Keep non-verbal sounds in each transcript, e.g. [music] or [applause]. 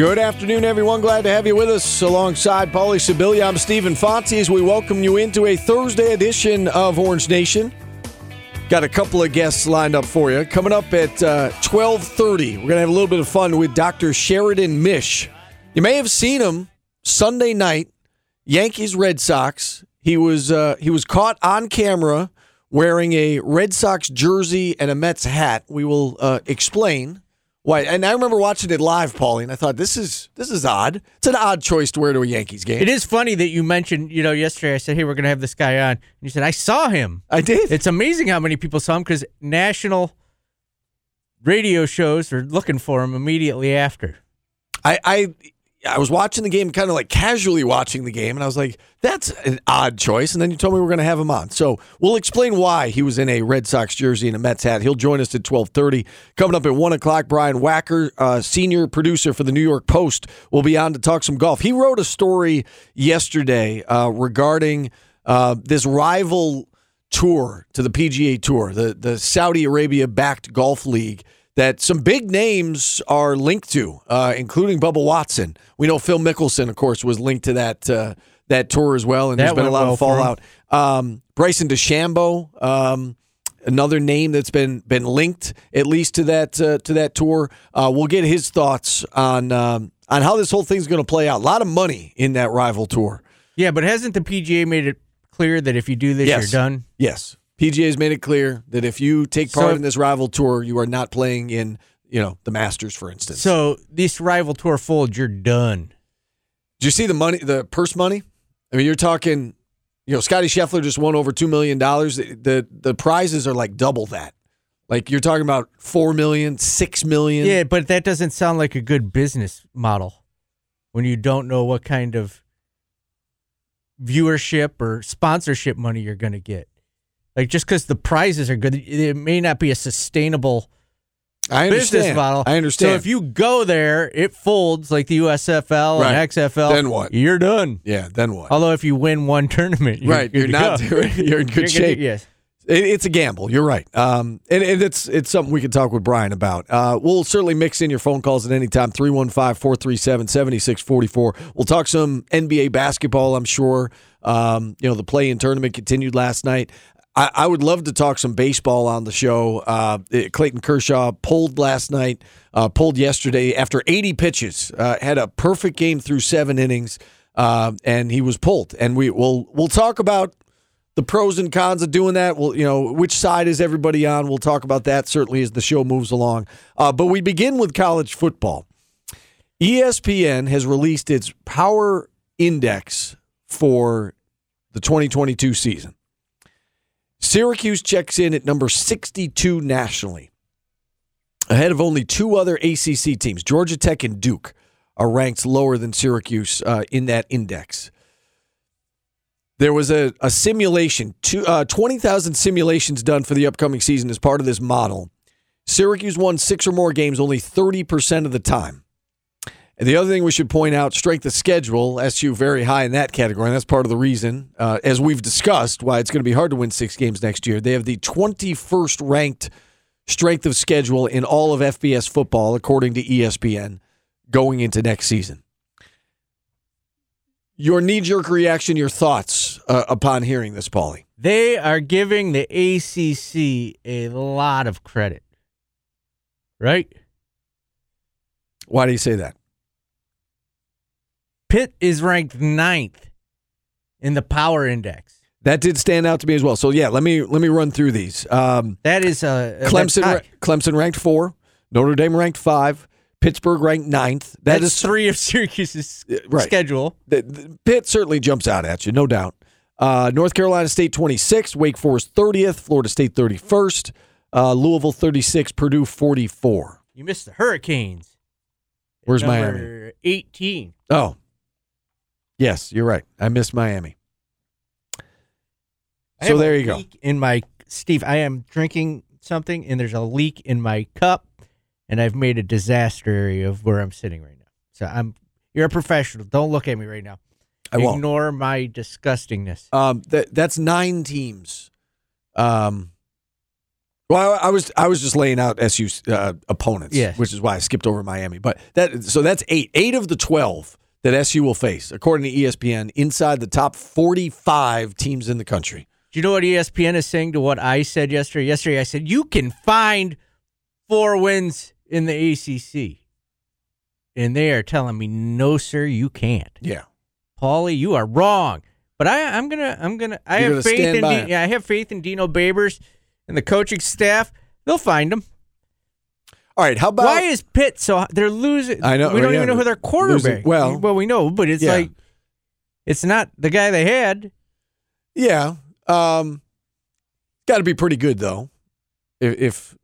Good afternoon, everyone. Glad to have you with us alongside Paulie Sibilia. I'm Stephen Fonte as we welcome you into a Thursday edition of Orange Nation. Got a couple of guests lined up for you. Coming up at uh, 1230, we're going to have a little bit of fun with Dr. Sheridan Mish. You may have seen him Sunday night, Yankees Red Sox. He was uh, he was caught on camera wearing a Red Sox jersey and a Mets hat. We will uh, explain why. And I remember watching it live, Paulie, and I thought this is this is odd. It's an odd choice to wear to a Yankees game. It is funny that you mentioned, you know, yesterday I said, hey, we're going to have this guy on. And you said, I saw him. I did. It's amazing how many people saw him because national radio shows are looking for him immediately after. I, I I was watching the game, kind of like casually watching the game, and I was like, "That's an odd choice." And then you told me we are going to have him on, so we'll explain why he was in a Red Sox jersey and a Mets hat. He'll join us at twelve thirty. Coming up at one o'clock, Brian Wacker, uh, senior producer for the New York Post, will be on to talk some golf. He wrote a story yesterday uh, regarding uh, this rival tour to the PGA Tour, the the Saudi Arabia backed golf league that some big names are linked to, uh, including Bubba Watson. We know Phil Mickelson, of course, was linked to that uh, that tour as well, and That there's been a lot well of fallout. Um, Bryson DeChambeau, um, another name that's been been linked at least to that uh, to that tour. Uh, we'll get his thoughts on um, on how this whole thing's going to play out. A lot of money in that rival tour. Yeah, but hasn't the PGA made it clear that if you do this, Yes. you're done? Yes. PGA has made it clear that if you take part So- in this rival tour, you are not playing in, you know, the Masters, for instance. So this rival tour folds, you're done. Do you see the money, the purse money? I mean, you're talking, you know, Scotty Scheffler just won over two million dollars. The, the the prizes are like double that. Like you're talking about four million, six million. Yeah, but that doesn't sound like a good business model when you don't know what kind of viewership or sponsorship money you're going to get. Like just because the prizes are good, it may not be a sustainable I understand. business model. I understand. So if you go there, it folds like the USFL Right. and XFL. Then what? You're done. yeah, then what? Although if you win one [laughs] tournament, you're right, good you're to not. go. [laughs] You're in good You're gonna- shape. yes. It, it's a gamble. You're right. Um, and, and it's it's something we can talk with Brian about. Uh, we'll certainly mix in your phone calls at any time 315 437 7644. We'll talk some NBA basketball, I'm sure. Um, you know, the play in tournament continued last night. I, I would love to talk some baseball on the show. Uh, Clayton Kershaw pulled last night, uh, pulled yesterday after 80 pitches, uh, had a perfect game through seven innings, uh, and he was pulled. And we will we'll talk about the pros and cons of doing that. Well, you know, which side is everybody on? We'll talk about that certainly as the show moves along. Uh, but we begin with college football. ESPN has released its power index for the 2022 season. Syracuse checks in at number 62 nationally, ahead of only two other ACC teams. Georgia Tech and Duke are ranked lower than Syracuse uh, in that index. There was a, a simulation, uh, 20,000 simulations done for the upcoming season as part of this model. Syracuse won six or more games only 30% of the time. And the other thing we should point out strength of schedule, SU very high in that category. And that's part of the reason, uh, as we've discussed, why it's going to be hard to win six games next year. They have the 21st ranked strength of schedule in all of FBS football, according to ESPN, going into next season. Your knee jerk reaction, your thoughts uh, upon hearing this, Paulie. They are giving the ACC a lot of credit, right? Why do you say that? Pitt is ranked ninth in the power index. That did stand out to me as well. So yeah, let me let me run through these. Um, That is a Clemson. Clemson ranked four, Notre Dame ranked five, Pittsburgh ranked ninth. That That's is three of [laughs] Syracuse's right. schedule. the, the Pitt certainly jumps out at you, no doubt. Uh, North Carolina State 26th, Wake Forest 30th, Florida State 31st, uh, Louisville 36, Purdue 44. You missed the Hurricanes. Where's Miami? 18. Oh, yes, you're right. I missed Miami. I So there you go. In my Steve, I am drinking something, and there's a leak in my cup, and I've made a disaster area of where I'm sitting right now. So I'm. You're a professional. Don't look at me right now. I won't. Ignore my disgustingness. Um, that that's nine teams. Um, well, I, I was I was just laying out SU uh, opponents, Yes. which is why I skipped over Miami. But that so that's eight eight of the twelve that SU will face, according to ESPN, inside the top forty-five teams in the country. Do you know what ESPN is saying to what I said yesterday? Yesterday, I said you can find four wins in the ACC, and they are telling me no, sir, you can't. Yeah, Paulie, you are wrong. But I, I'm gonna, I'm gonna, I You're have gonna faith in, yeah, I have faith in Dino Babers and the coaching staff. They'll find them. All right, how about Why is Pitt so? They're losing. I know, We don't yeah, even know who their quarterback. losing- well- well, we know, but it's Yeah. like it's not the guy they had. Yeah. Um got to be pretty good though. If if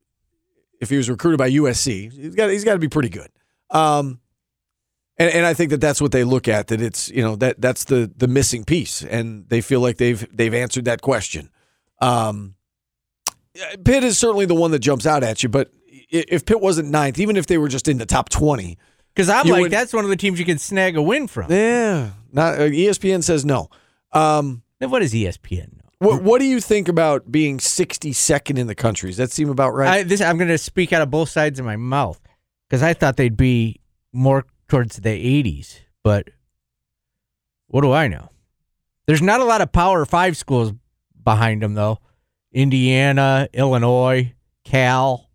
if he was recruited by USC, he's got he's got to be pretty good. Um and, and I think that that's what they look at that it's you know that that's the the missing piece and they feel like they've they've answered that question. Um Pitt is certainly the one that jumps out at you, but if Pitt wasn't ninth, even if they were just in the top twenty, Because I'm like, would- that's one of the teams you can snag a win from. yeah, not uh, ESPN says no. Um, Then what does ESPN know? what what do you think about being sixty second in the country? Does that seem about right? I, this, I'm going to speak out of both sides of my mouth because I thought they'd be more towards the 80s, but what do I know? There's not a lot of Power Five schools behind them, though. Indiana, Illinois, Cal,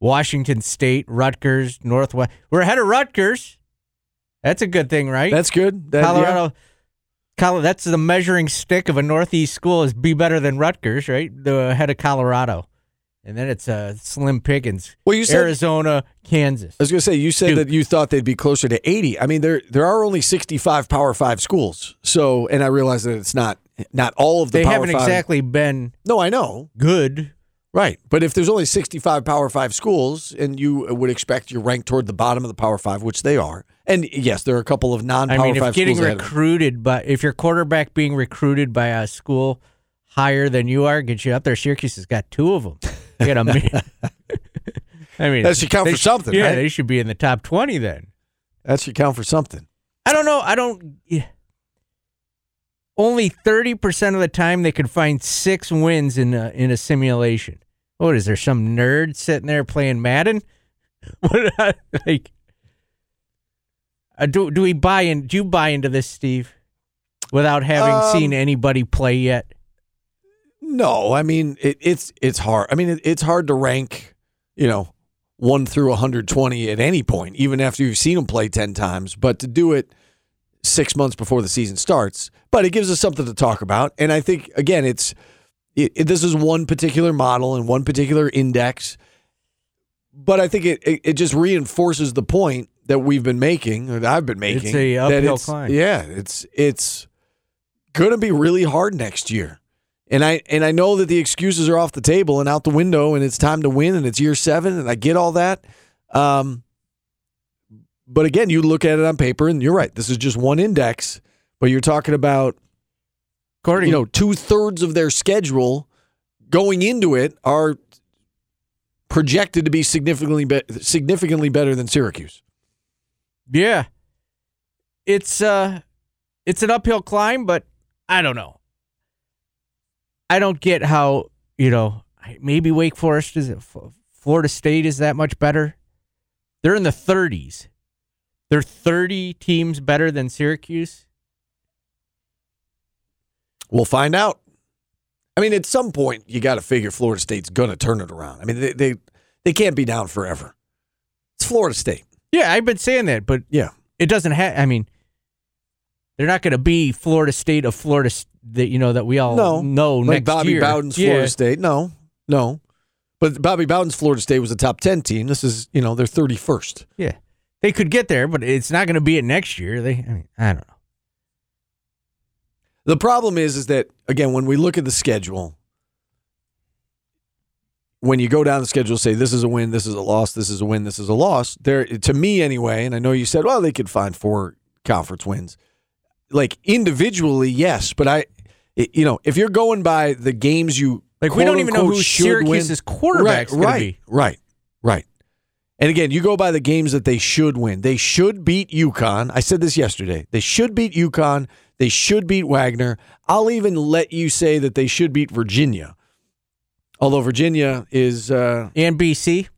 Washington State, Rutgers, Northwest. We're ahead of Rutgers. That's a good thing, right? That's good. That- yeah. Colorado. That's the measuring stick of a Northeast school is be better than Rutgers, right? The head of Colorado, and then it's uh, Slim pickings. Well, you said Arizona, Kansas. I was going to say you said Dude. that you thought they'd be closer to eighty. I mean, there there are only sixty five Power Five schools. So, and I realize that it's not not all of the They Power haven't Five. exactly been No, I know. good. Right, but if there's only sixty five Power Five schools, and you would expect you're ranked toward the bottom of the Power Five, which they are, and yes, there are a couple of non I Power mean, if Five getting schools. ahead of them. recruited, but if your quarterback being recruited by a school higher than you are gets you up there, Syracuse has got two of them. [laughs] You mi- I mean, That should count for sh- something, Yeah, right? they should be in the top twenty then. that should count for something. I don't know. I don't. Yeah. Only thirty percent of the time they could find six wins in a, in a simulation. What is there? Some nerd sitting there playing Madden? [laughs] What like? Uh, do do we buy in? Do you buy into this, Steve? Without having Um, seen anybody play yet, No, I mean it, it's it's hard. I mean it, it's hard to rank, you know, one through 120 at any point, even after you've seen them play 10 times. But to do it six months before the season starts, but it gives us something to talk about. And I think again, it's it, it- this is one particular model and one particular index, but I think it, it it just reinforces the point that we've been making, or that I've been making. It's a that uphill it's- climb. Yeah, it's it's going to be really hard next year. And I and I know that the excuses are off the table and out the window, and it's time to win, and it's year seven, and I get all that. Um, but again, you look at it on paper, and you're right. This is just one index, but you're talking about according you know two thirds of their schedule going into it are projected to be significantly be- significantly better than Syracuse. Yeah. It's uh it's an uphill climb, but I don't know. I don't get how, you know, maybe Wake Forest is it Florida State is that much better? They're in the 30s. They're 30 teams better than Syracuse. We'll find out. I mean, at some point, you got to figure Florida State's going to turn it around. I mean, they, they they can't be down forever. It's Florida State. Yeah, I've been saying that, but Yeah. it doesn't have I mean they're not going to be Florida State of Florida that you know that we all No. know like next Bobby year. Bowden's Yeah. Florida State. No, no. But Bobby Bowden's Florida State was a top 10 team. This is, you know, they're 31st. Yeah, they could get there, but it's not going to be it next year. They, I mean, I don't know. The problem is, is that again, when we look at the schedule, when you go down the schedule, say this is a win, this is a loss, this is a win, this is a loss. There, to me anyway, and I know you said, well, they could find four conference wins. Like individually, yes, but I, you know, if you're going by the games you Like we don't even know who should Syracuse's quarterback's right, right, be. right, right. And again, you go by the games that they should win. They should beat UConn. I said this yesterday. They should beat UConn. They should beat Wagner. I'll even let you say that they should beat Virginia. Although Virginia is, uh, And BC.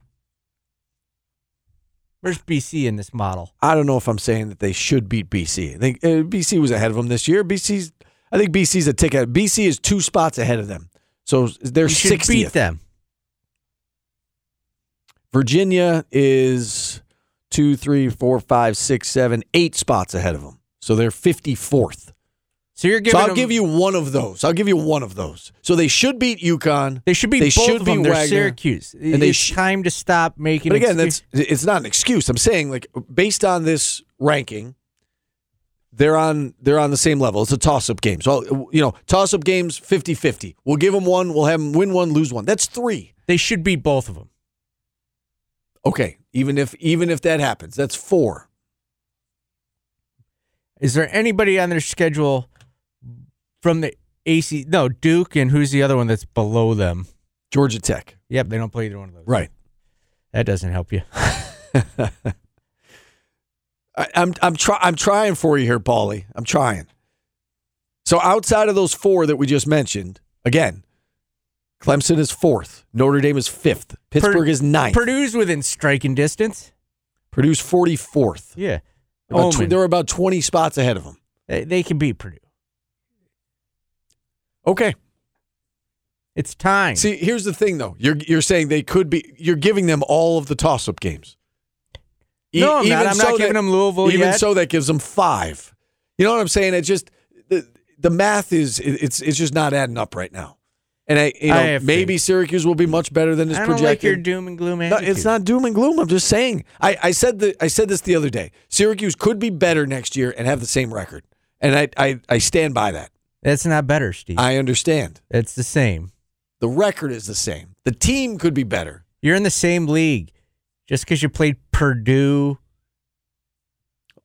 Where's BC in this model? I don't know if I'm saying that they should beat BC. I think uh, BC was ahead of them this year. BC's, I think BC's a ticket. BC is two spots ahead of them. So they're 60th. beat them. Virginia is two, three, four, five, six, seven, eight spots ahead of them. So they're 54th. So you're So giving I'll them, give you one of those. I'll give you one of those. So they should beat UConn. They should beat they both should of them. They're Wagner. Syracuse. And they it's sh- time to stop making. But again, excuse- that's it's not an excuse. I'm saying like based on this ranking, they're on they're on the same level. It's a toss-up game. So you know, toss-up games 50-50. We'll give them one, we'll have them win one, lose one. That's 3. they should beat both of them. Okay, even if even if that happens, that's 4. Is there anybody on their schedule from the AC? No, Duke, and who's the other one that's below them? Georgia Tech. Yep, they don't play either one of those. Right. That doesn't help you. [laughs] I, I'm I'm try, I'm trying for you here, Paulie. I'm trying. So outside of those four that we just mentioned, again, Clemson is fourth, Notre Dame is fifth, Pittsburgh is ninth, Purdue's within striking distance. Purdue's forty fourth. Yeah. About oh, tw- Omen. they're about twenty spots ahead of them. They, they can beat Purdue. Okay. It's time. See, here's the thing, though. You're you're saying they could be. You're giving them all of the toss-up games. E- no, I'm not. even I'm so not giving that- them Louisville Even yet. so, that gives them five. You know what I'm saying? It just the the math is it- it's it's just not adding up right now. And I you know I maybe faith. Syracuse will be much better than is I don't projected. like your doom and gloom No, attitude. it's not doom and gloom. I'm just saying. I, I said that I said this the other day. Syracuse could be better next year and have the same record, and I I, I stand by that. That's not better, Steve. I understand. it's the same. The record is the same. The team could be better. You're in the same league. Just because you played Purdue.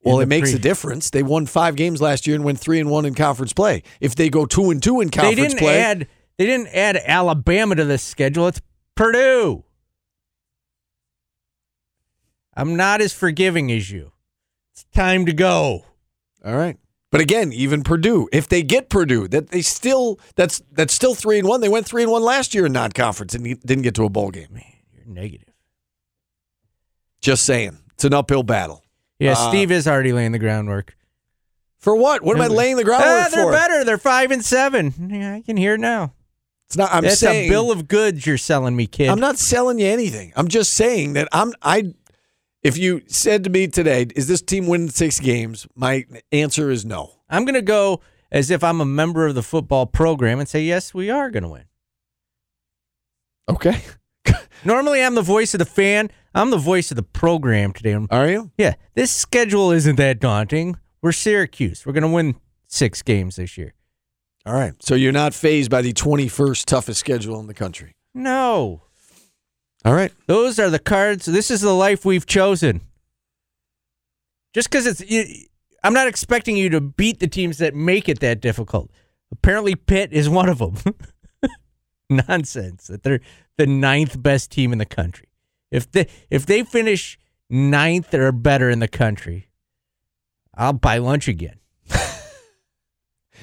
Well, it makes pre- a difference. They won five games last year and went three and one in conference play. If they go two and two in conference play. They conference didn't play, add. They didn't add Alabama to the schedule. It's Purdue. I'm not as forgiving as you. It's time to go. all right. But again, even Purdue, if they get Purdue, that they still that's that's still three and one. They went three and one last year in non-conference and didn't get to a bowl game. Man, you're negative. Just saying, it's an uphill battle. Yeah, Uh, Steve is already laying the groundwork. For what? What am I laying the groundwork Ah, they're for? better. They're five and seven. Yeah, I can hear it now. It's not. I'm That's saying a bill of goods you're selling me, kid. I'm not selling you anything. I'm just saying that I'm. I. If you said to me today, "Is this team winning six games?" My answer is no. I'm going to go as if I'm a member of the football program and say, yes, we are going to win. Okay. [laughs] Normally, I'm the voice of the fan. I'm the voice of the program today. Are you? Yeah, this schedule isn't that daunting. We're Syracuse. We're going to win six games this year. All right. So you're not phased by the 21st toughest schedule in the country. No, All right. those are the cards. This is the life we've chosen. Just because it's, you- I'm not expecting you to beat the teams that make it that difficult. Apparently, Pitt is one of them. [laughs] Nonsense that they're the ninth best team in the country. If they if they finish ninth or better in the country, I'll buy lunch again.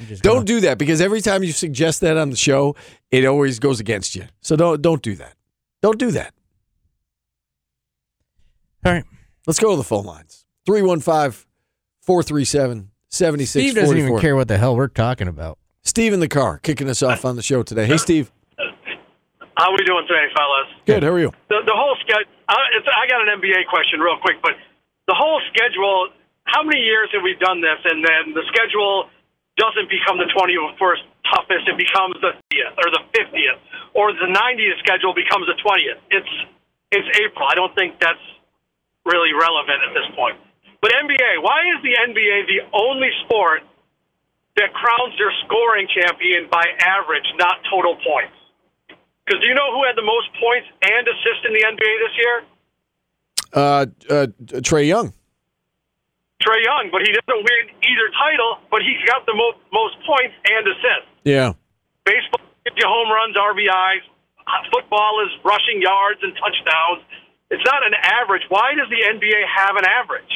I'm just Don't gonna- do that because every time you suggest that on the show, it always goes against you. So don't don't do that. Don't do that. All right. Let's go to the phone lines. 315 437 Steve doesn't even care what the hell we're talking about. Steve in the car kicking us off on the show today. Hey, Steve. How are we doing today, fellas? Good. How are you? The, the whole schedule. Uh, I, I got an NBA question real quick, but the whole schedule. How many years have we done this, and then the schedule doesn't become the 21st toughest? It becomes the 30th or the 50th, or the 90th schedule becomes the 20th. It's it's April. I don't think that's really relevant at this point. But NBA, why is the NBA the only sport that crowns their scoring champion by average, not total points? Because do you know who had the most points and assists in the NBA this year? Uh, uh, Trae Young. Trae Young, but he doesn't win either title, but he's got the mo- most points and assists. Yeah. Baseball gives you home runs, RBIs. Football is rushing yards and touchdowns. It's not an average. Why does the NBA have an average?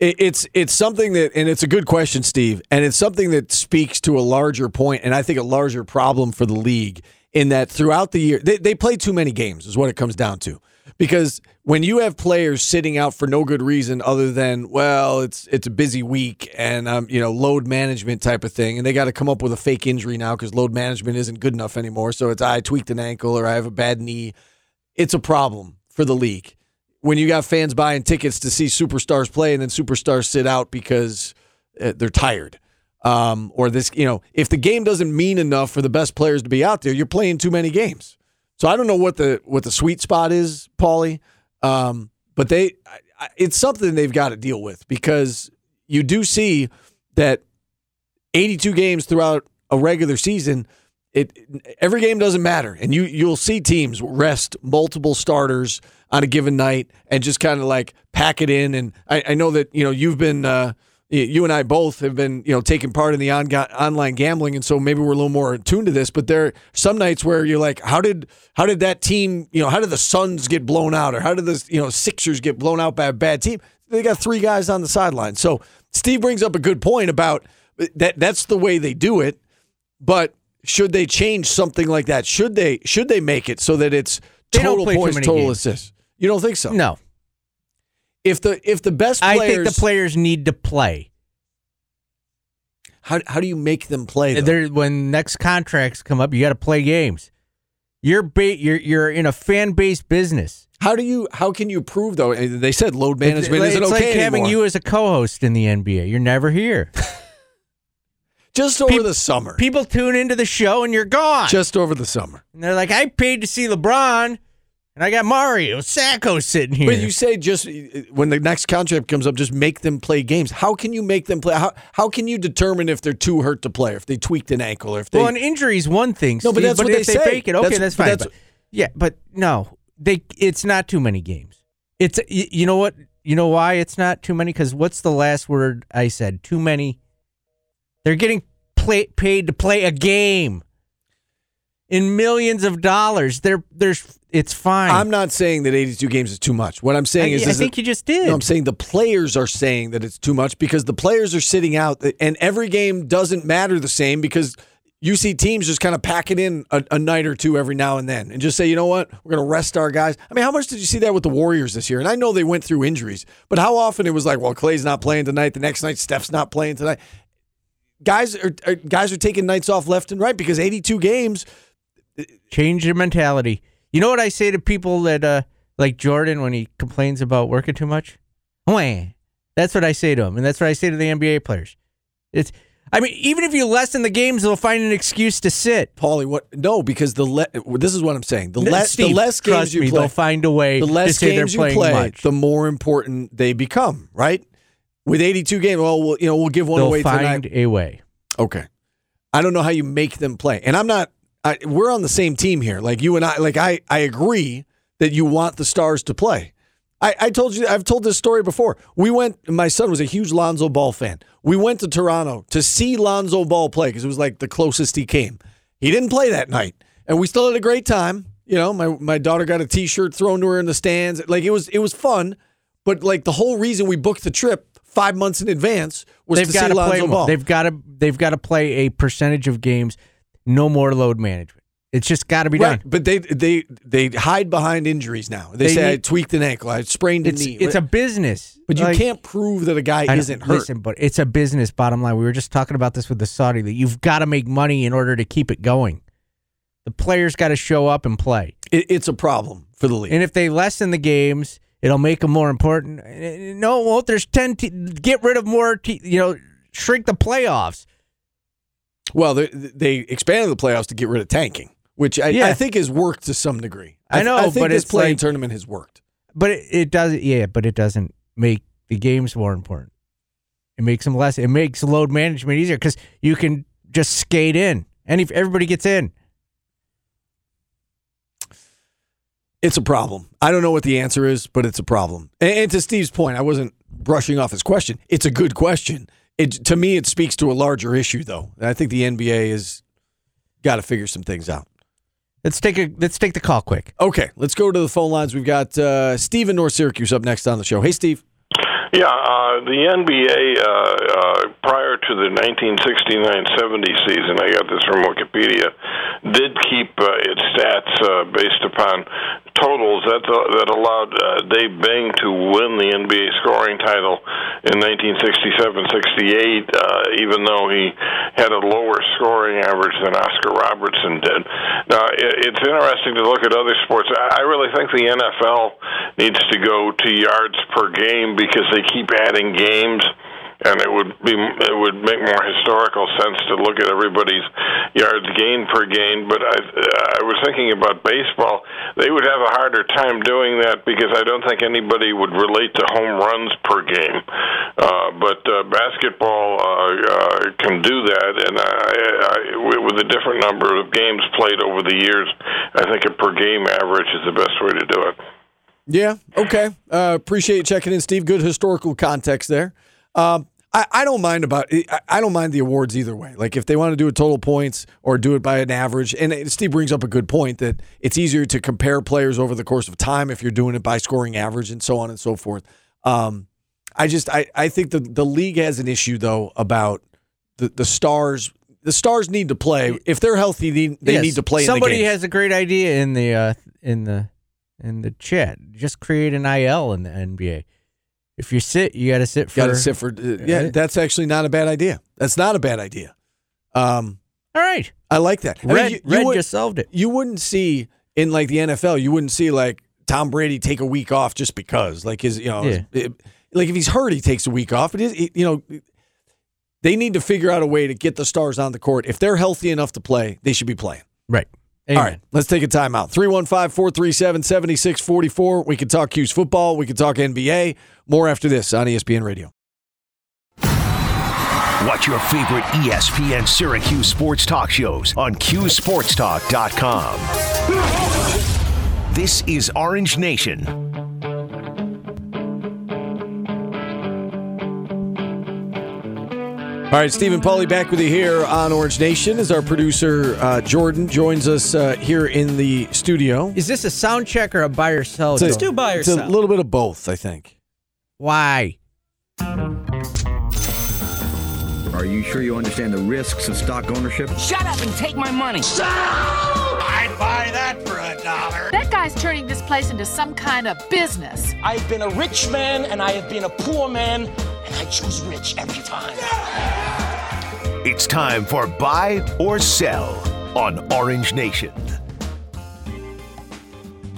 It's it's something that, and it's a good question, Steve, and it's something that speaks to a larger point, and I think a larger problem for the league in that throughout the year they, they play too many games is what it comes down to. Because when you have players sitting out for no good reason other than well, it's it's a busy week and um you know load management type of thing, and they got to come up with a fake injury now because load management isn't good enough anymore. So it's I tweaked an ankle or I have a bad knee. It's a problem for the league when you got fans buying tickets to see superstars play and then superstars sit out because uh, they're tired. Um, or this, you know, if the game doesn't mean enough for the best players to be out there, you're playing too many games. So I don't know what the what the sweet spot is, Paulie. Um, but they, it's something they've got to deal with because you do see that 82 games throughout a regular season, it every game doesn't matter, and you you'll see teams rest multiple starters on a given night and just kind of like pack it in. And I, I know that you know you've been. Uh, you and I both have been, you know, taking part in the on- online gambling, and so maybe we're a little more attuned to this. But there are some nights where you're like, how did how did that team, you know, how did the Suns get blown out, or how did the you know Sixers get blown out by a bad team? They got three guys on the sideline. So Steve brings up a good point about uh, that. That's the way they do it, but should they change something like that? Should they should they make it so that it's total points, total games. assists? You don't think so? No, If the if the best players, I think the players need to play. how how do you make them play? There, when next contracts come up, you got to play games. You're ba- you're you're in a fan based business. How do you? How can you prove though? They said load management it's, isn't it's okay like having anymore. you as a co-host in the NBA. You're never here. [laughs] just over the summer. People tune into the show and you're gone. just over the summer. and they're like, I paid to see LeBron, and I got Mario Sacco sitting here. But you say just uh, when the next contract comes up, just make them play games. How can you make them play? How how can you determine if they're too hurt to play, if they tweaked an ankle, or if they? well, an injury is one thing. No, but Steve, that's what if they they say. fake it, okay, That's- that's, but fine. that's- but- yeah, but no, they. It's not too many games. It's you, you know what you know why it's not too many because what's the last word I said? Too many. They're getting play, paid to play a game in millions of dollars. They're there's it's fine. I'm not saying that 82 games is too much. What I'm I, saying is, I is that- think you just did. No, I'm saying the players are saying that it's too much because the players are sitting out, and every game doesn't matter the same because you see teams just kind of pack it in a, a night or two every now and then and just say, you know what, we're going to rest our guys. I mean, how much did you see that with the Warriors this year? And I know they went through injuries, but how often it was like, well, Clay's not playing tonight, the next night Steph's not playing tonight. Guys are, are guys are taking nights off left and right because 82 games. Change your mentality. You know what I say to people that uh like Jordan when he complains about working too much? Wah. That's what I say to him, and that's what I say to the NBA players. It's I mean, even if you lessen the games, they'll find an excuse to sit. Paulie, what? No, because the le- this is what I'm saying. The, less the less games you me, play, they'll find a way the to less say games you play, much. the more important they become, right? With 82 games, well, we'll you know we'll give one they'll away find tonight. a way. Okay, I don't know how you make them play, and I'm not. I, we're on the same team here. Like you and I. Like I, I agree that you want the stars to play. I, I told you, I've told this story before. We went. My son was a huge Lonzo Ball fan. We went to Toronto to see Lonzo Ball play because it was like the closest he came. He didn't play that night, and we still had a great time. You know, my my daughter got a T-shirt thrown to her in the stands. Like it was, it was fun. But like the whole reason we booked the trip five months in advance was They've to see Lonzo play. Ball. They've got to. They've got to play a percentage of games. No more load management. It's just got to be Right, done. but they they they hide behind injuries now. They, They say I tweaked an ankle, I sprained a It's knee. it's a business. but you can't prove that a guy I isn't hurt. Listen, but it's a business. Bottom line, we were just talking about this with the Saudi that you've got to make money in order to keep it going. The players got to show up and play, It, it's a problem for the league. and if they lessen the games, it'll make them more important. Eh, No, it won't. There's ten. Te- get rid of more. Te- you know, shrink the playoffs. Well, they, they expanded the playoffs to get rid of tanking, which I, Yeah. I think has worked to some degree. I know, I but this playing like- tournament has worked. But it, it does, yeah, but it doesn't make the games more important. It makes them less. It makes load management easier because you can just skate in, and if everybody gets in, It's a problem. I don't know what the answer is, but it's a problem. And, and to Steve's point, I wasn't brushing off his question. It's a good question. It to me, it speaks to a larger issue, though. I think the NBA has got to figure some things out. let's take a let's take the call quick. Okay, let's go to the phone lines. We've got uh, Steve in North Syracuse up next on the show. Hey, Steve. Yeah, uh, the NBA uh, uh, prior to the 1969-70 season, I got this from Wikipedia, did keep uh, its stats uh, based upon totals that uh, that allowed uh, Dave Bing to win the NBA scoring title in 1967-68, uh, even though he had a lower scoring average than Oscar Robertson did. Now, it, it's interesting to look at other sports. I, I really think the NFL needs to go to yards per game because they keep adding games and it would be it would make more historical sense to look at everybody's yards gained per game. But I I was thinking about baseball; they would have a harder time doing that because I don't think anybody would relate to home runs per game. Uh, but uh, basketball uh, uh, can do that, and I, I, with a different number of games played over the years, I think a per game average is the best way to do it. Yeah. Okay. Uh, appreciate you checking in, Steve. Good historical context there. Um, I, I don't mind about I, I don't mind the awards either way. Like if they want to do it total points or do it by an average, and Steve brings up a good point that it's easier to compare players over the course of time if you're doing it by scoring average and so on and so forth. Um, I just I, I think the the league has an issue though about the the stars. The stars need to play if they're healthy. They, they Yes, need to play. Somebody in the has a great idea in the uh, in the in the chat. Just create an IL in the NBA. If you sit, you got to sit for. Got to sit for. Uh, yeah, that's actually not a bad idea. That's not a bad idea. Um, All right, I like that. I mean, Red. you, you would- just solved it. you wouldn't see in like the NFL, you wouldn't see like Tom Brady take a week off just because, like his, you know, his- it- like if he's hurt, he takes a week off. But it, you know, they need to figure out a way to get the stars on the court. If they're healthy enough to play, they should be playing. Right. All right, let's take a timeout. 315 437 7644. We can talk Q's football. We can talk NBA. More after this on ESPN Radio. Watch your favorite ESPN Syracuse sports talk shows on QSportsTalk.com. This is Orange Nation. All right, Stephen Paulie back with you here on Orange Nation as our producer uh, Jordan joins us uh, here in the studio. Is this a sound check or a buy or sell? It's a- Joe? do buy or It's a little bit of both, I think. Why? Are you sure you understand the risks of stock ownership? Shut up and take my money. So, I'd buy that for a dollar. That guy's turning this place into some kind of business. I've been a rich man and I have been a poor man, and I choose rich every time. It's time for Buy or Sell on Orange Nation.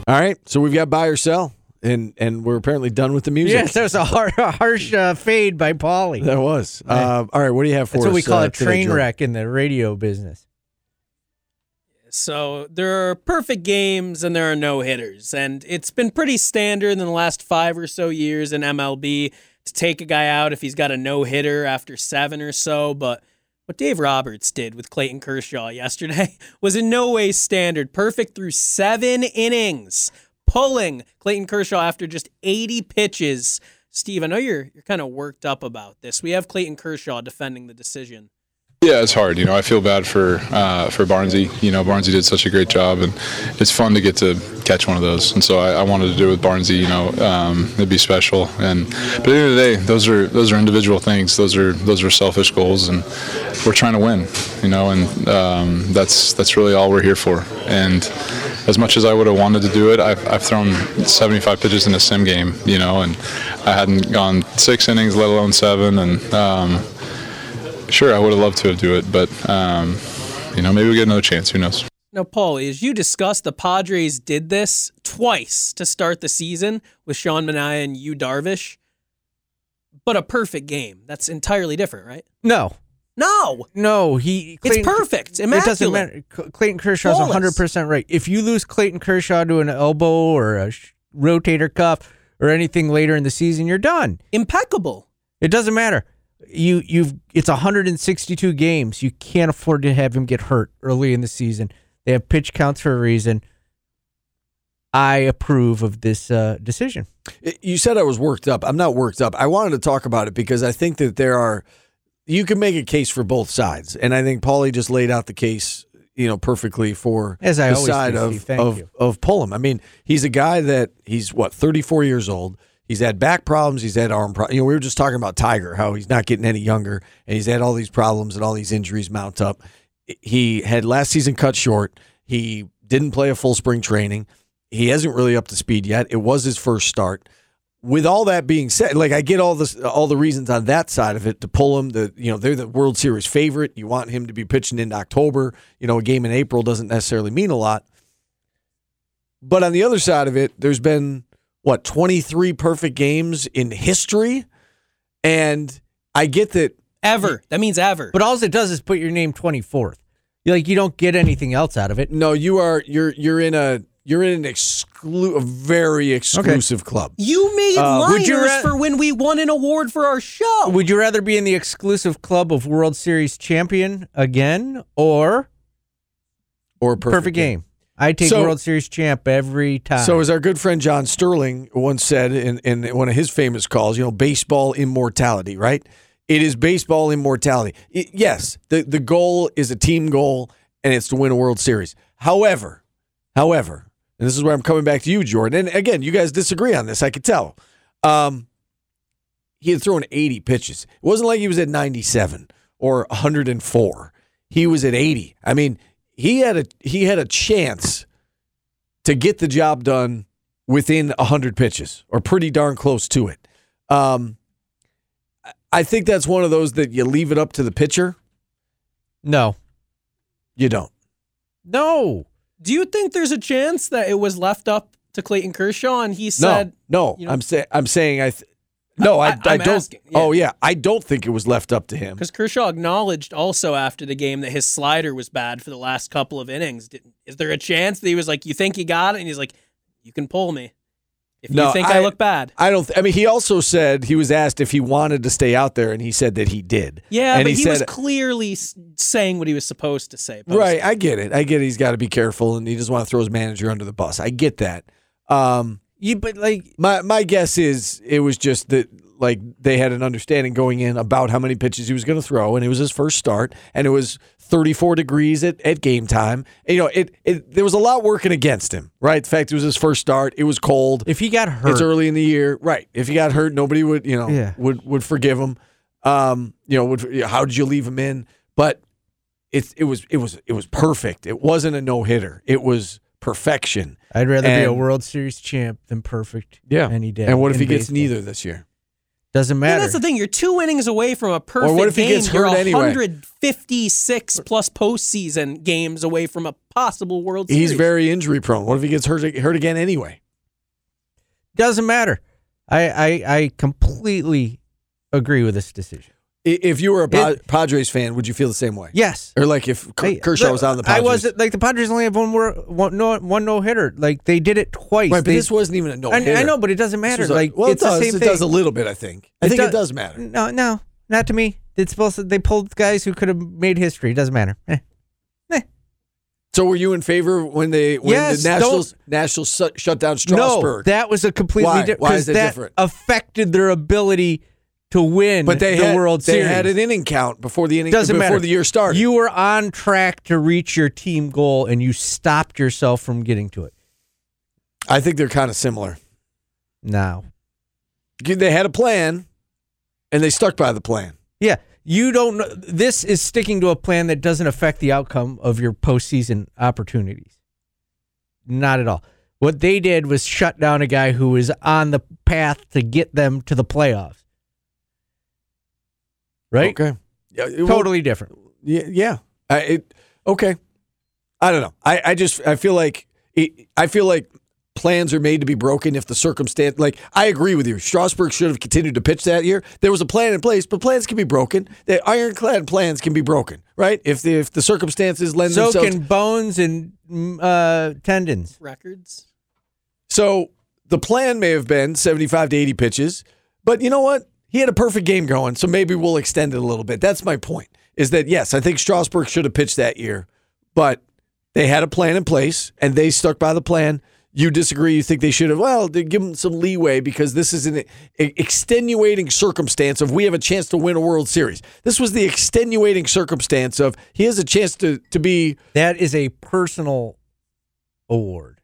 All right, so we've got buy or sell, and and we're apparently done with the music. Yes, that was a, har- a harsh uh, fade by Paulie. that was. Uh, all right, what do you have for That's us? what we call uh, a train Jordan? wreck in the radio business. So there are perfect games and there are no hitters. And it's been pretty standard in the last five or so years in MLB to take a guy out if he's got a no hitter after seven or so. But what Dave Roberts did with Clayton Kershaw yesterday [laughs] was in no way standard. Perfect through seven innings, pulling Clayton Kershaw after just 80 pitches. Steve, I know you're you're kind of worked up about this. We have Clayton Kershaw defending the decision. Yeah, it's hard. You know, I feel bad for uh, for Barnsey. You know, Barnsey did such a great job, and it's fun to get to catch one of those. And so I, I wanted to do it with Barnsey. You know, um, it'd be special. And but at the end of the day, those are those are individual things. Those are those are selfish goals, and we're trying to win. You know, and um, that's that's really all we're here for. And as much as I would have wanted to do it, I've, I've thrown 75 pitches in a sim game. You know, and I hadn't gone six innings, let alone seven, and. Um, Sure, I would have loved to do it, but um, you know, maybe we will get another chance. Who knows? Now, Paulie, as you discussed, the Padres did this twice to start the season with Sean Manaea and Yu Darvish, but a perfect game. That's entirely different, right? No, No. No, he. It's perfect. It doesn't matter. Clayton Kershaw's Flawless. hundred percent right. If you lose Clayton Kershaw to an elbow or a rotator cuff or anything later in the season, you're done. Impeccable. It doesn't matter. You you've it's 162 games. You can't afford to have him get hurt early in the season. They have pitch counts for a reason. I approve of this uh, decision. You said I was worked up. I'm not worked up. I wanted to talk about it because I think that there are you can make a case for both sides, and I think Paulie just laid out the case, you know, perfectly for As I the side do, of Steve. Of you. of Pullum. I mean, he's a guy that he's what 34 years old. He's had back problems. He's had arm problems. You know, we were just talking about Tiger, how he's not getting any younger, and he's had all these problems and all these injuries mount up. He had last season cut short. He didn't play a full spring training. He hasn't really up to speed yet. It was his first start. With all that being said, like I get all this, all the reasons on that side of it to pull him. The you know they're the World Series favorite. You want him to be pitching in October. You know, a game in April doesn't necessarily mean a lot. But on the other side of it, there's been what 23 perfect games in history, and I get that Ever. That means ever. But all it does is put your name 24th. You're like you don't get anything else out of it. no, you are you're you're in a you're in an exclu a very exclusive club. You made Uh, would liners you ra- for when we won an award for our show. Would you rather be in the exclusive club of World Series champion again or Or a perfect, perfect, game? I take So- World Series champ every time. So, as our good friend John Sterling once said in, in one of his famous calls, you know, baseball immortality, right? It is baseball immortality. I- yes, the, the goal is a team goal, and it's to win a World Series. However, however, and this is where I'm coming back to you, Jordan. And again, you guys disagree on this, I could tell. Um, he had thrown 80 pitches. It wasn't like he was at 97 or 104. He was at 80. I mean, he had a he had a chance to get the job done within 100 pitches or pretty darn close to it. Um, I think that's one of those that you leave it up to the pitcher. no, You don't. no. Do you think there's a chance that it was left up to Clayton Kershaw and he said, no, no. you know- I'm saying I'm saying I. Th- no, I, I- I, don't. asking, yeah. Oh yeah, I don't think it was left up to him. because Kershaw acknowledged also after the game that his slider was bad for the last couple of innings. Did, is there a chance that he was like, "You think you got it?" And he's like, "You can pull me if No, you think I, I- look bad." I don't. Th- I mean, he also said he was asked if he wanted to stay out there, and he said that he did. Yeah, and but he, was said, clearly saying what he was supposed to say. Right, I get it. I get it. He's got to be careful, and he doesn't want to throw his manager under the bus. I get that. Um, You but like my my guess is it was just that like they had an understanding going in about how many pitches he was going to throw, and it was his first start, and it was 34 degrees at, at game time. And, you know, it, it there was a lot working against him. Right, the fact it was his first start, it was cold. if he got hurt, It's early in the year, right? If he got hurt, nobody would, you know, Yeah. would would forgive him. Um, you know, would how did you leave him in? But it's it was it was it was perfect. It wasn't a no hitter. It was perfection. I'd rather be a World Series champ than perfect. Yeah. any day. And what if in he gets neither this year? Doesn't Yeah, matter. that's the thing. You're two innings away from a perfect what if he game. gets You're hurt anyway? 156 plus postseason games away from a possible World Series. He's very injury prone. What if he gets hurt hurt again anyway? Doesn't matter. I, I I completely agree with this decision. I- If you were a Pa- It- Padres fan, would you feel the same way? Yes. Or like if K- Kershaw was on the Padres. I Padres? was like the Padres only have one more one no one no hitter. Like they did it twice. right, but They- this wasn't even a no hitter. I know, but it doesn't matter. Like well, it's it does. the same it thing. does a little bit. I think. I think do- it does matter. No, no, not to me. It's supposed to. They pulled guys who could have made history. It doesn't matter. Eh. So were you in favor when they when Yes, the Nationals Nationals shut down Strasburg? No, that was a completely Why? different. Why is it that different? affected their ability to win but they the had, World they Series. had an inning count before the inning Doesn't before matter. the year started. You were on track to reach your team goal, and you stopped yourself from getting to it. I think they're kind of similar. Now, They had a plan, and they stuck by the plan. yeah, you don't. know This is sticking to a plan that doesn't affect the outcome of your postseason opportunities. Not at all. What they did was shut down a guy who was on the path to get them to the playoffs. Right? Okay. Yeah, it- well, Totally different. Yeah. Yeah. I, it, okay. I don't know. I, I just I feel like it, I feel like plans are made to be broken if the circumstance. Like I agree with you. Strasburg should have continued to pitch that year. There was a plan in place, but plans can be broken. The ironclad plans can be broken, right? If the if the circumstances lend So themselves. can bones and mm, uh, tendons. Records. So the plan may have been 75 to 80 pitches, but you know what? He had a perfect game going, so maybe we'll extend it a little bit. That's my point. Is that yes, I think Strasburg should have pitched that year, but they had a plan in place and they stuck by the plan. You disagree? You think they should have? Well, give them some leeway because this is an extenuating circumstance of we have a chance to win a World Series. This was the extenuating circumstance of he has a chance to to be That is a personal award,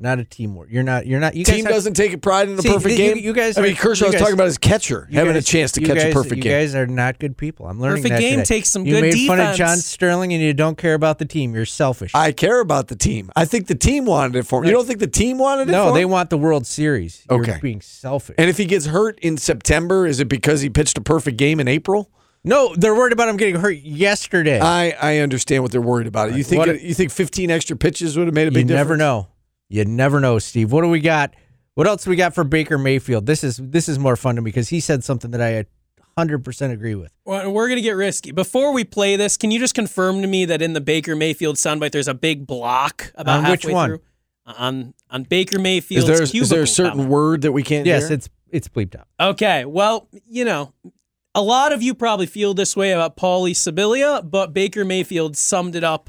not a team award. You're not. You're not. You team have- doesn't take a pride in a See, perfect you- game. you guys I mean, are- Kershaw was guys- talking about his catcher having guys- a chance to catch guys- a perfect you game. You guys are not good people. I'm learning Perfect that game today. takes some you good made fun of. John Sterling and you don't care about the team. You're selfish. I care about the team. I think the team wanted it for him. You don't think the team wanted it no, for they him? want the World Series. You're Okay. being selfish. And if he gets hurt in September, is it because he pitched a perfect game in April? no, they're worried about him getting hurt yesterday. I, I understand what they're worried about. You think What- you think 15 extra pitches would have made a you big difference? You never know. You never know, Steve. What do we got? What else we got for Baker Mayfield? This is this is more fun to me because he said something that I 100% agree with. Well, we're gonna get risky. Before we play this, can you just confirm to me that in the Baker Mayfield soundbite, there's a big block about On which halfway one? through on on Baker Is Mayfield's there is cubicle there a certain comment. word that we can't Yes, hear? it's it's bleeped out. Okay, well, you know, a lot of you probably feel this way about Paulie Sibilia, but Baker Mayfield summed it up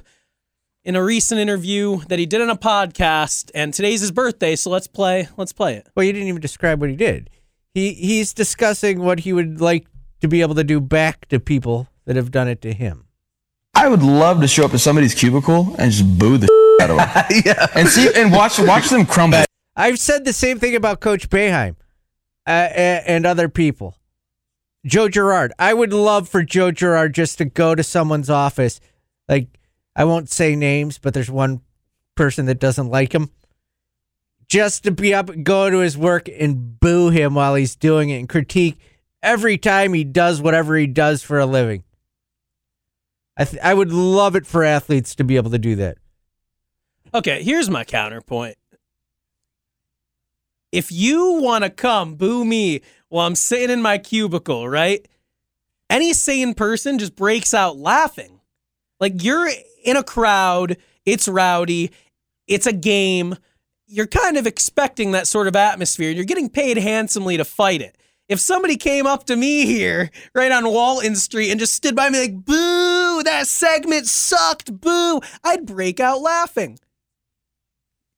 in a recent interview that he did on a podcast. And today's his birthday, so let's play. Let's play it. Well, you didn't even describe what he did. He he's discussing what he would like to be able to do back to people that have done it to him. I would love to show up to somebody's cubicle and just boo the [laughs] out of them. [laughs] yeah. And see and watch watch them crumble. I've said the same thing about Coach Boeheim uh, a- and other people. Joe Girard. I would love for Joe Girard just to go to someone's office. Like, I won't say names, but there's one person that doesn't like him. Just to be up, go to his work and boo him while he's doing it and critique every time he does whatever he does for a living. I, th- I would love it for athletes to be able to do that. Okay, here's my counterpoint. If you want to come boo me while I'm sitting in my cubicle, right? Any sane person just breaks out laughing. Like you're in a crowd, it's rowdy, it's a game. You're kind of expecting that sort of atmosphere. You're getting paid handsomely to fight it. If somebody came up to me here, right on Walton Street, and just stood by me like, boo, that segment sucked, boo, I'd break out laughing.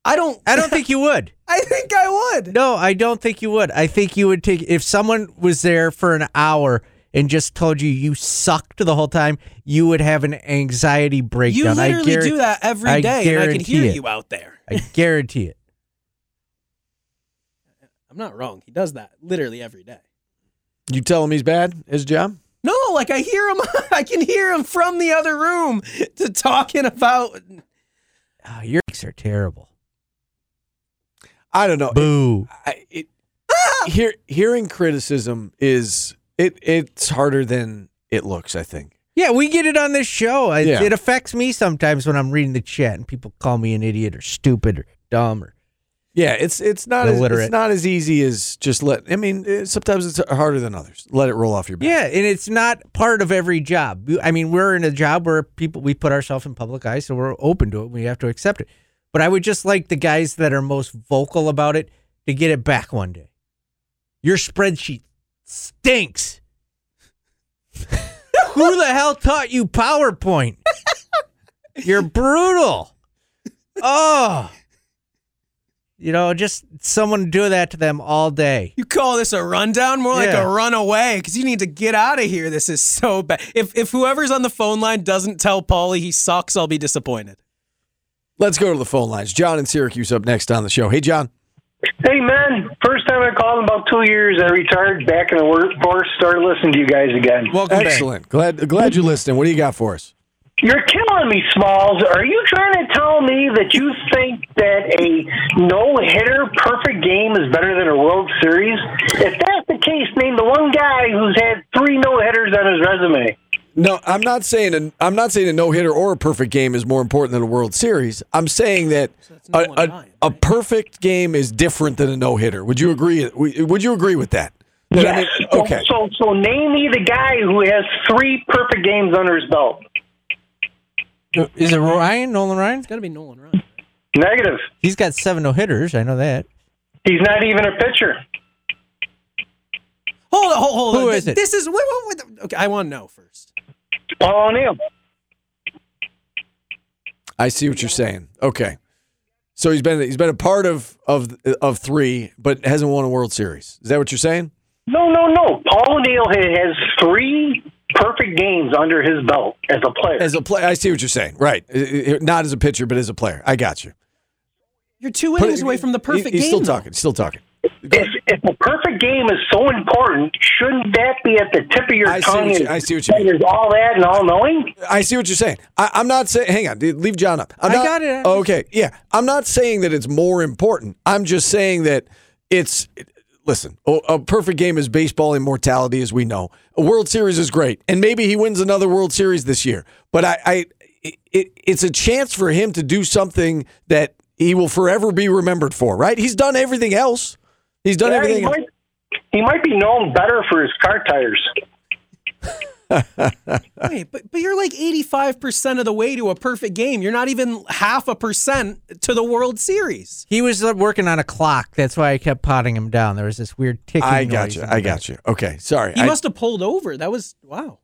I don't. I don't think you would. [laughs] I think I would. No, I don't think you would. I think you would take if someone was there for an hour and just told you you sucked the whole time, you would have an anxiety You breakdown. I literally guarant- do that every I day, and I can hear it. you out there. I guarantee it. [laughs] I'm not wrong. He does that literally every day. You tell him he's bad, his job? No, like I hear him. [laughs] I can hear him from the other room to talking about. Oh, your takes are terrible. I don't know. Boo. I, it, [laughs] hear, hearing criticism is it it's harder than it looks, I think. Yeah, we get it on this show. I, Yeah. It affects me sometimes when I'm reading the chat and people call me an idiot or stupid or dumb or Yeah, it's it's not as, it's not as easy as just let. I mean, eh, sometimes it's harder than others. Let it roll off your back. Yeah, and it's not part of every job. I mean, we're in a job where people we put ourselves in public eye, so we're open to it. We have to accept it. But I would just like the guys that are most vocal about it to get it back one day. Your spreadsheet stinks. Who the hell taught you PowerPoint? You're brutal. Oh. You know, just someone do that to them all day. You call this a rundown? More like Yeah. a runaway because you need to get out of here. This is so bad. If if whoever's on the phone line doesn't tell Paulie he sucks, I'll be disappointed. Let's go to the phone lines. John in Syracuse up next on the show. Hey, John. Hey, man. First time I called in about two years. I retired back in the workforce, started listening to you guys again. Welcome. Excellent. Glad glad you're listening. What do you got for us? You're killing me, Smalls. Are you trying to tell me that you think that a no hitter perfect game is better than a World Series? If that's the case, name the one guy who's had three no hitters on his resume. No, I'm not saying a, I'm not saying a no hitter or a perfect game is more important than a World Series. I'm saying that a, a, a perfect game is different than a no hitter. Would you agree? Would you agree with that? That I Yes. mean- okay. So, so name me the guy who has three perfect games under his belt. Is it Ryan? Nolan Ryan? It's got to be Nolan Ryan. Negative. He's got seven no hitters. I know that. He's not even a pitcher. Hold on, hold, hold Who on. is it? This is wait, wait, wait, okay. I want to know first. Paul O'Neill. I see what you're saying. Okay. So he's been he's been a part of of of three, but hasn't won a World Series. Is that what you're saying? No, no, no. Paul O'Neill has three perfect games under his belt as a player. As a player, I see what you're saying. Right, not as a pitcher, but as a player. I got you. You're two innings away from the he- perfect he's game. still though. talking. Still talking. If, if a perfect game is so important, shouldn't that be at the tip of your I see tongue? what you- and I see what you say there's all that and all knowing. I see what you're saying. I, I'm not saying. Hang on, dude, leave John up. I'm I not, got it. Okay, yeah. I'm not saying that it's more important. I'm just saying that it's. Listen, a, a perfect game is baseball immortality, as we know. A World Series is great, and maybe he wins another World Series this year. But I, I it, it's a chance for him to do something that he will forever be remembered for. Right? He's done everything else. He's done Yeah, everything. he, might, he might be known better for his car tires. [laughs] Wait, but but you're like 85 percent of the way to a perfect game. You're not even half a percent to the World Series. He was uh, working on a clock. That's why I kept potting him down. There was this weird ticking. I got noise you. in the I back. got you. Okay, sorry. He I- must have pulled over. That was wow.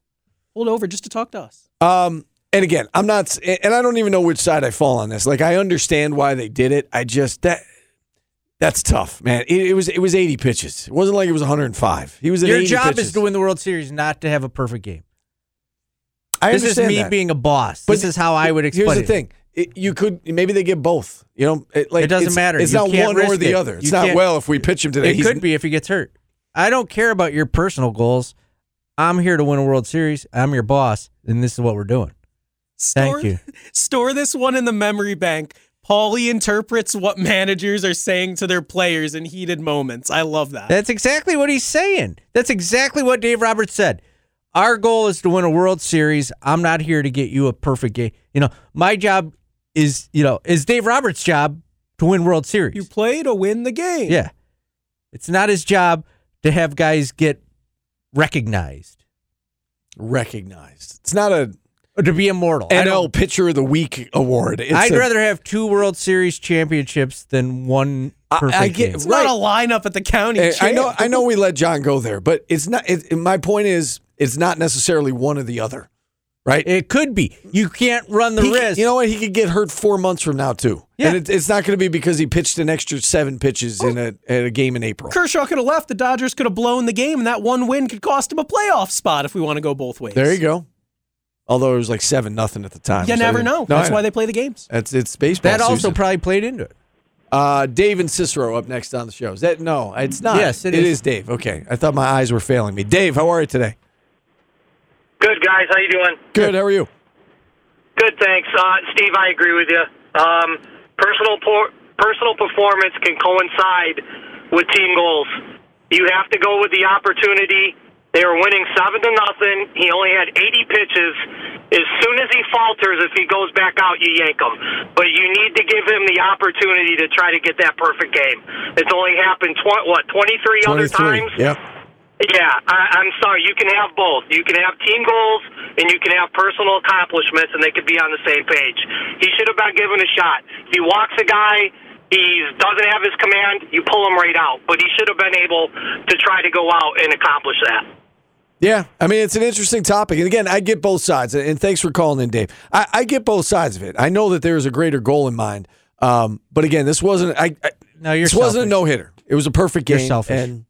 Pulled over just to talk to us. Um, and again, I'm not, and I don't even know which side I fall on this. Like, I understand why they did it. I just that that's tough, man. It, it was it was 80 pitches. It wasn't like it was 105. He was at Your 80 job pitches. is to win the World Series, not to have a perfect game. I this is understand me that. being a boss. But this is how I would explain Here's the it. thing: it, you could maybe they get both. You know, it, like It doesn't it's- matter. It's You not one or the it. other. It's You not well if we pitch him today. It could be if he gets hurt. I don't care about your personal goals. I'm here to win a World Series. I'm your boss, and this is what we're doing. Store, Thank you. [laughs] Store this one in the memory bank. Paulie interprets what [laughs] managers are saying to their players in heated moments. I love that. That's exactly what he's saying. That's exactly what Dave Roberts said. Our goal is to win a World Series. I'm not here to get you a perfect game. You know, my job is, you know, is Dave Roberts' job to win World Series. You play to win the game. Yeah. It's not his job to have guys get recognized recognized. It's not a or to be immortal. I NL Pitcher of the Week award. It's I'd a- rather have two World Series championships than one perfect I get- game. It's not a lineup at the county. Eh, I know. I know. We let John go there, but it's not. It, my point is, it's not necessarily one or the other, right? It could be. You can't run the He could- risk. you know what? He could get hurt four months from now too, Yeah. and it, it's not going to be because he pitched an extra seven pitches in a, at a game in April. Kershaw could have left. The Dodgers could have blown the game, and that one win could cost him a playoff spot if we want to go both ways. There you go. Although it was like seven nothing at the time. You so never know. No, That's why they play the games. That's it's baseball. that also Susan. probably played into it. Uh, Dave and Cicero up next on the show. Is that no? It's not. Yes, it it is. is Dave. Okay, I thought my eyes were failing me. Dave, how are you today? Good guys, how you doing? Good. How are you? Good, thanks. Uh, Steve, I agree with you. Um, personal por- personal performance can coincide with team goals. You have to go with the opportunity. They were winning seven to nothing. He only had 80 pitches. As soon as he falters, if he goes back out, you yank him. But you need to give him the opportunity to try to get that perfect game. It's only happened tw- what 23 other times. Yep. Yeah, I, I'm sorry. You can have both. You can have team goals and you can have personal accomplishments, and they could be on the same page. He should have been given a shot. If he walks a guy, he doesn't have his command, you pull him right out. But he should have been able to try to go out and accomplish that. Yeah, I mean it's an interesting topic, and again, I get both sides. And thanks for calling in, Dave. I, I get both sides of it. I know that there is a greater goal in mind, um, but again, this wasn't. I, I No, you're this wasn't a no hitter. It was a perfect You're game. selfish. And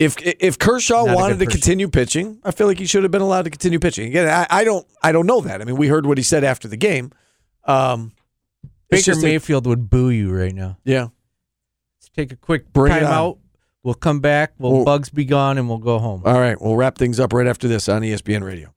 if if Kershaw Not wanted to person. continue pitching, I feel like he should have been allowed to continue pitching. Again, I, I don't I don't know that. I mean, we heard what he said after the game. Um, it's Baker just a- Mayfield would boo you right now. yeah. Let's take a quick Bring it time out. We'll come back. We'll Well- bugs be gone, and we'll go home. All right, we'll wrap things up right after this on ESPN Radio.